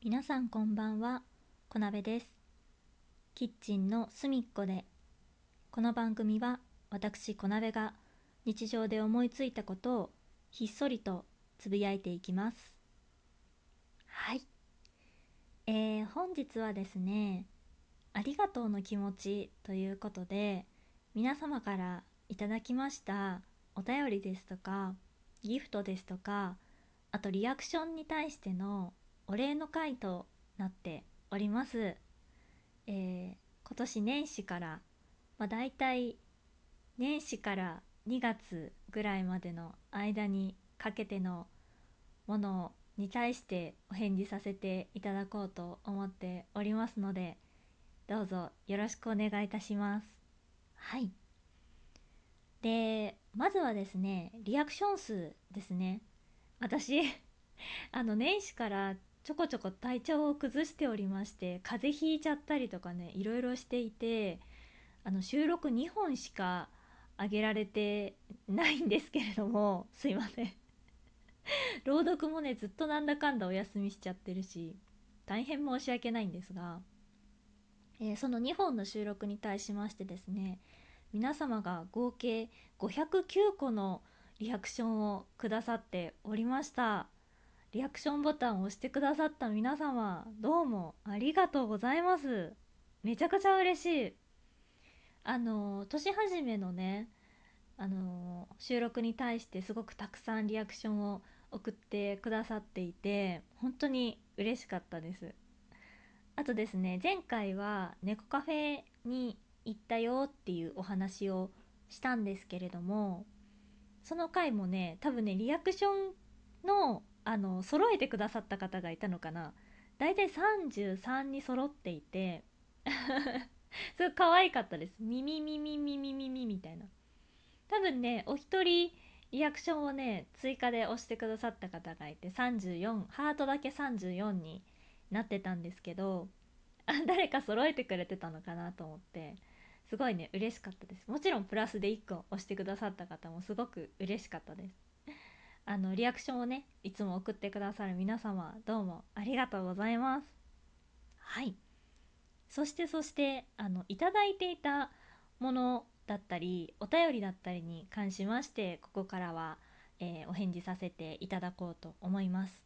皆さんこんばんは、こなべです。キッチンの隅っこで、この番組は私こなべが日常で思いついたことをひっそりとつぶやいていきます。はい。えー、本日はですね、ありがとうの気持ちということで、皆様からいただきましたお便りですとか、ギフトですとか、あとリアクションに対してのお礼の回となっております。えー、今年年始から、まあ、大体年始から2月ぐらいまでの間にかけてのものに対してお返事させていただこうと思っておりますのでどうぞよろしくお願いいたします。はい。で、まずはですね、リアクション数ですね。私あの年始からちょこちょこ体調を崩しておりまして風邪ひいちゃったりとかねいろいろしていてあの収録2本しか上げられてないんですけれども すいません。朗読もねずっとなんだかんだお休みしちゃってるし大変申し訳ないんですが、えー、その2本の収録に対しましてですね皆様が合計509個のリアクションをくださっておりました。リアクションボタンを押してくださった皆様、どうもありがとうございます。めちゃくちゃ嬉しい。あの、年始めのね、あの、収録に対してすごくたくさんリアクションを送ってくださっていて、本当に嬉しかったです。あとですね、前回は猫カフェに行ったよっていうお話をしたんですけれども、その回もね、多分ね、リアクションのあの揃えてくださった方がいたのかな？大体33に揃っていて すごい可愛かったです「耳耳耳耳耳耳耳」みたいな。多分ねお一人リアクションをね追加で押してくださった方がいて34ハートだけ34になってたんですけど誰か揃えてくれてたのかなと思ってすごいね嬉しかったです。もちろんプラスで1個押してくださった方もすごく嬉しかったです。あのリアクションをねいつも送ってくださる皆様どうもありがとうございます。はい。そしてそしてあのいただいていたものだったりお便りだったりに関しましてここからは、えー、お返事させていただこうと思います。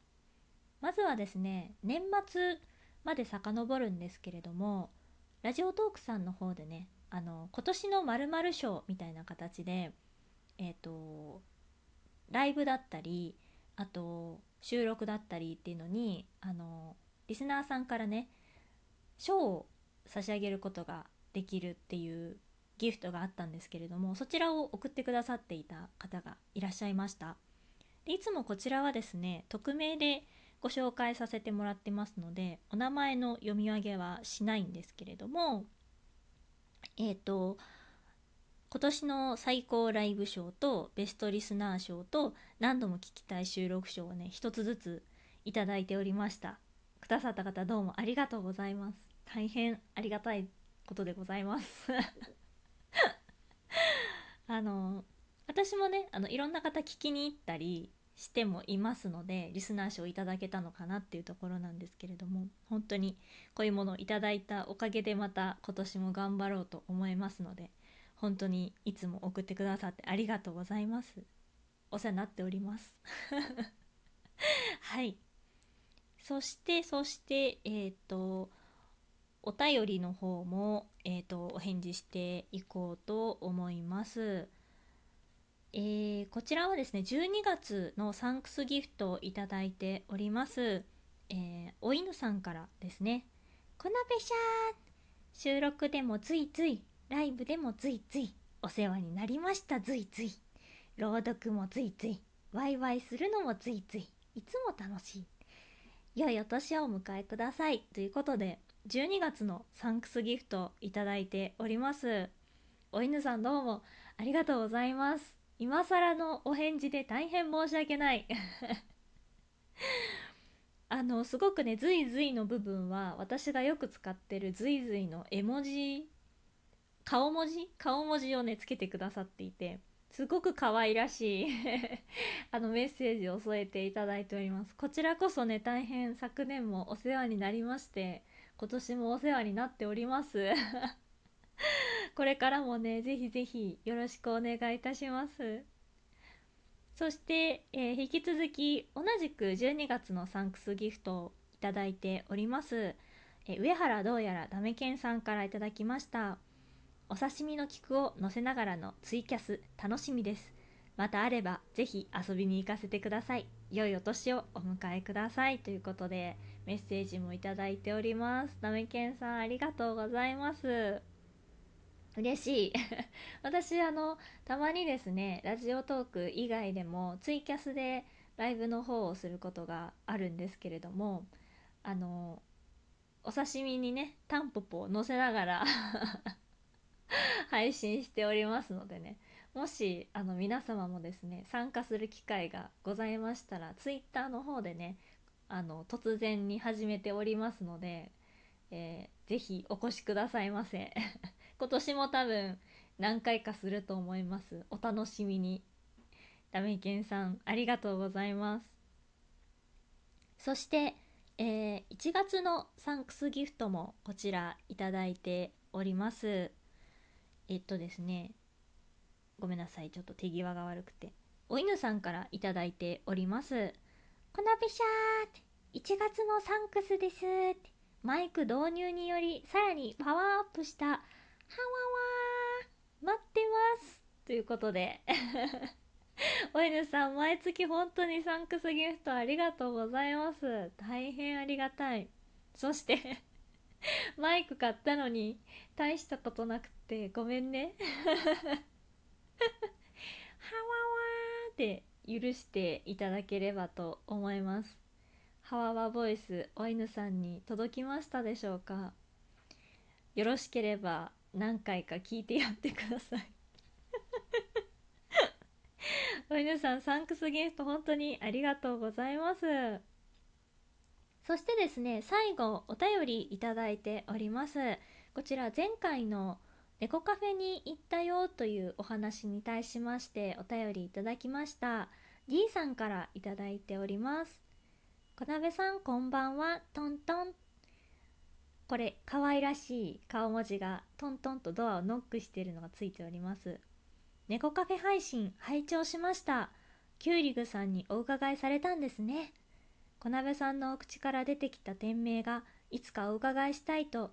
まずはですね年末まで遡るんですけれどもラジオトークさんの方でねあの今年の〇〇賞みたいな形でえっ、ー、とライブだったりあと収録だったりっていうのにあのリスナーさんからね賞を差し上げることができるっていうギフトがあったんですけれどもそちらを送ってくださっていた方がいらっしゃいました。でいつもこちらはですね匿名でご紹介させてもらってますのでお名前の読み上げはしないんですけれどもえっ、ー、と今年の最高ライブ賞とベストリスナー賞と何度も聞きたい収録賞をね一つずついただいておりました。くださった方どうもありがとうございます。大変ありがたいことでございます。あの私もねあのいろんな方聞きに行ったりしてもいますのでリスナー賞いただけたのかなっていうところなんですけれども本当にこういうものをいただいたおかげでまた今年も頑張ろうと思いますので本当にいつも送ってくださってありがとうございますお世話になっております はいそしてそしてえっ、ー、とお便りの方も、えーと、お返事していこうと思います。えー、こちらはですね、12月のサンクスギフトをいただいております。えー、お犬さんからですね。こなべしゃー収録でもついついライブでもついついお世話になりましたついつい朗読もついついワイワイするのもついついいつも楽しい。良いお年をお迎えください。ということで12月のサンクスギフトいただいております。お犬さんどうもありがとうございます。今更のお返事で大変申し訳ない。あのすごくねずいずいの部分は私がよく使ってるずいずいの絵文字顔文字？顔文字をねつけてくださっていてすごく可愛らしい あのメッセージを添えていただいております。こちらこそね大変昨年もお世話になりまして今年もお世話になっております。これからもねぜひぜひよろしくお願いいたします。そして、えー、引き続き同じく12月のサンクスギフトをいただいております、えー、上原どうやらダメケンさんからいただきました。お刺身の菊を乗せながらのツイキャス楽しみです。またあればぜひ遊びに行かせてください。良いお年をお迎えください。ということでメッセージもいただいております。ダメケンさんありがとうございます。嬉しい。私あのたまにですねラジオトーク以外でもツイキャスでライブの方をすることがあるんですけれどもあのお刺身にねタンポポを乗せながら 配信しておりますのでね。もしあの皆様もですね参加する機会がございましたら Twitter の方でねあの突然に始めておりますので、えー、ぜひお越しくださいませ。今年も多分何回かすると思います。お楽しみに。ダメケンさんありがとうございます。そして、えー、1月のサンクスギフトもこちらいただいております。えっとですねごめんなさいちょっと手際が悪くて。お犬さんから頂いております。こなびしゃーって1月のサンクスですって。マイク導入によりさらにパワーアップしたハワワー待ってます。ということで。お犬さん毎月本当にサンクスギフトありがとうございます。大変ありがたい。そして マイク買ったのに大したことなくてごめんね。はわわーって許していただければと思います。はわわボイスお犬さんに届きましたでしょうか？よろしければ何回か聞いてやってください。お犬さんサンクスゲスト本当にありがとうございます。そしてですね最後お便りいただいております。こちら前回の猫カフェに行ったよというお話に対しましてお便りいただきました。D さんからいただいております。小鍋さんこんばんは。トントン。これ可愛らしい顔文字がトントンとドアをノックしているのがついております。猫カフェ配信拝聴しました。キュウリグさんにお伺いされたんですね。小鍋さんのお口から出てきた店名がいつかお伺いしたいと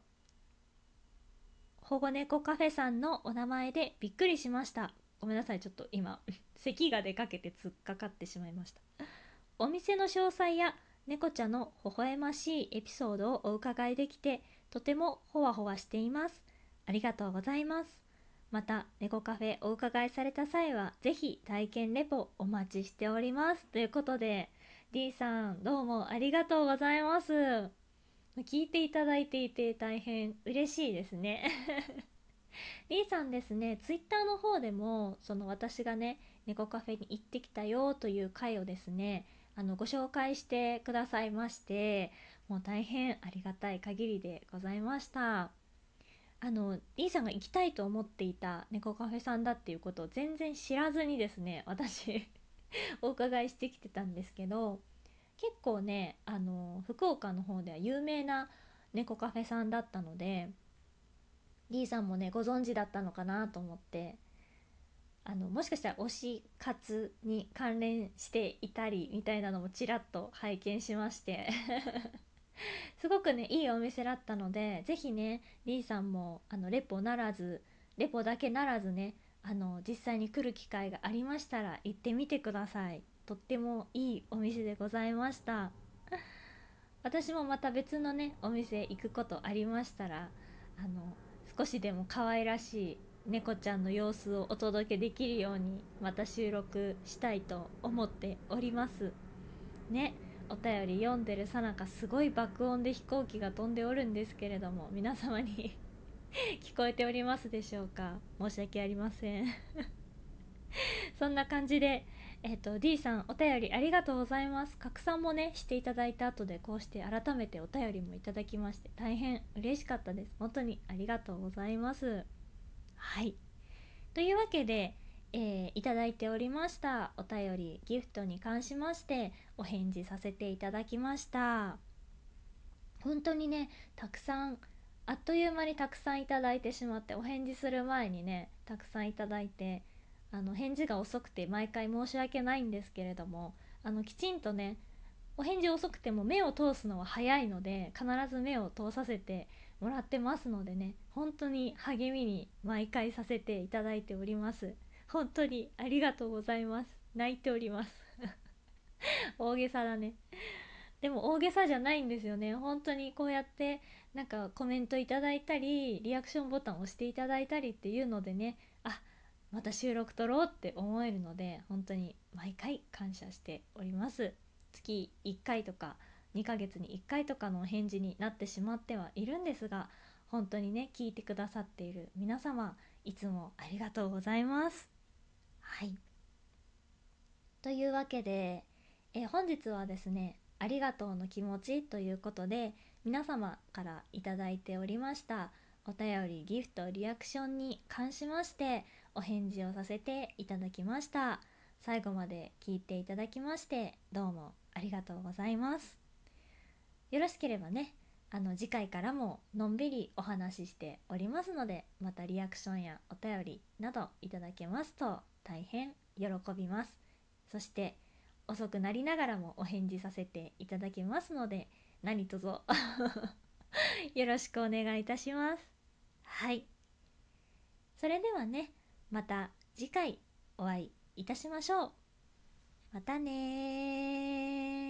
保護猫カフェさんのお名前でびっくりしました。ごめんなさいちょっと今 咳が出かけて突っかかってしまいました。お店の詳細や猫ちゃんの微笑ましいエピソードをお伺いできてとてもほわほわしています。ありがとうございます。また猫カフェお伺いされた際は是非体験レポお待ちしております。ということで D さんどうもありがとうございます。聞いていただいていて大変嬉しいですね。D さんですね Twitter の方でもその私がね猫カフェに行ってきたよという回をですねあのご紹介してくださいましてもう大変ありがたい限りでございました。あの D さんが行きたいと思っていた猫カフェさんだっていうことを全然知らずにですね私 お伺いしてきてたんですけど結構ねあの福岡の方では有名な猫カフェさんだったので D さんもねご存知だったのかなと思ってあのもしかしたら推し活に関連していたりみたいなのもちらっと拝見しまして すごくねいいお店だったので是非ね D さんもあのレポならずレポだけならずねあの実際に来る機会がありましたら行ってみてください。とってもいいお店でございました。私もまた別のねお店行くことありましたらあの少しでも可愛らしい猫ちゃんの様子をお届けできるようにまた収録したいと思っております。ねお便り読んでるさなかすごい爆音で飛行機が飛んでおるんですけれども皆様に 聞こえておりますでしょうか？申し訳ありません。そんな感じで、えーと、と D さんお便りありがとうございます。拡散もねしていただいた後でこうして改めてお便りもいただきまして大変嬉しかったです。本当にありがとうございます。はい。というわけでえーいただいておりましたお便りギフトに関しましてお返事させていただきました。本当にねたくさんあっという間にたくさんいただいてしまってお返事する前にねたくさんいただいてあの返事が遅くて毎回申し訳ないんですけれどもあのきちんとねお返事遅くても目を通すのは早いので必ず目を通させてもらってますのでね本当に励みに毎回させていただいております。本当にありがとうございます。泣いております。大げさだね。でも大げさじゃないんですよね。本当にこうやってなんかコメントいただいたりリアクションボタンを押していただいたりっていうのでね。あまた収録撮ろうって思えるので本当に毎回感謝しております。月1回とか2ヶ月に1回とかのお返事になってしまってはいるんですが本当にね聞いてくださっている皆様いつもありがとうございます。はい。というわけで、え本日はですねありがとうの気持ちということで皆様からいただいておりましたお便りギフトリアクションに関しましてお返事をさせていただきました。最後まで聞いていただきましてどうもありがとうございます。よろしければねあの次回からものんびりお話ししておりますのでまたリアクションやお便りなどいただけますと大変喜びます。そして遅くなりながらもお返事させていただきますので何卒。よろしくお願いいたします。はい。それではねまた次回お会いいたしましょう。またねー。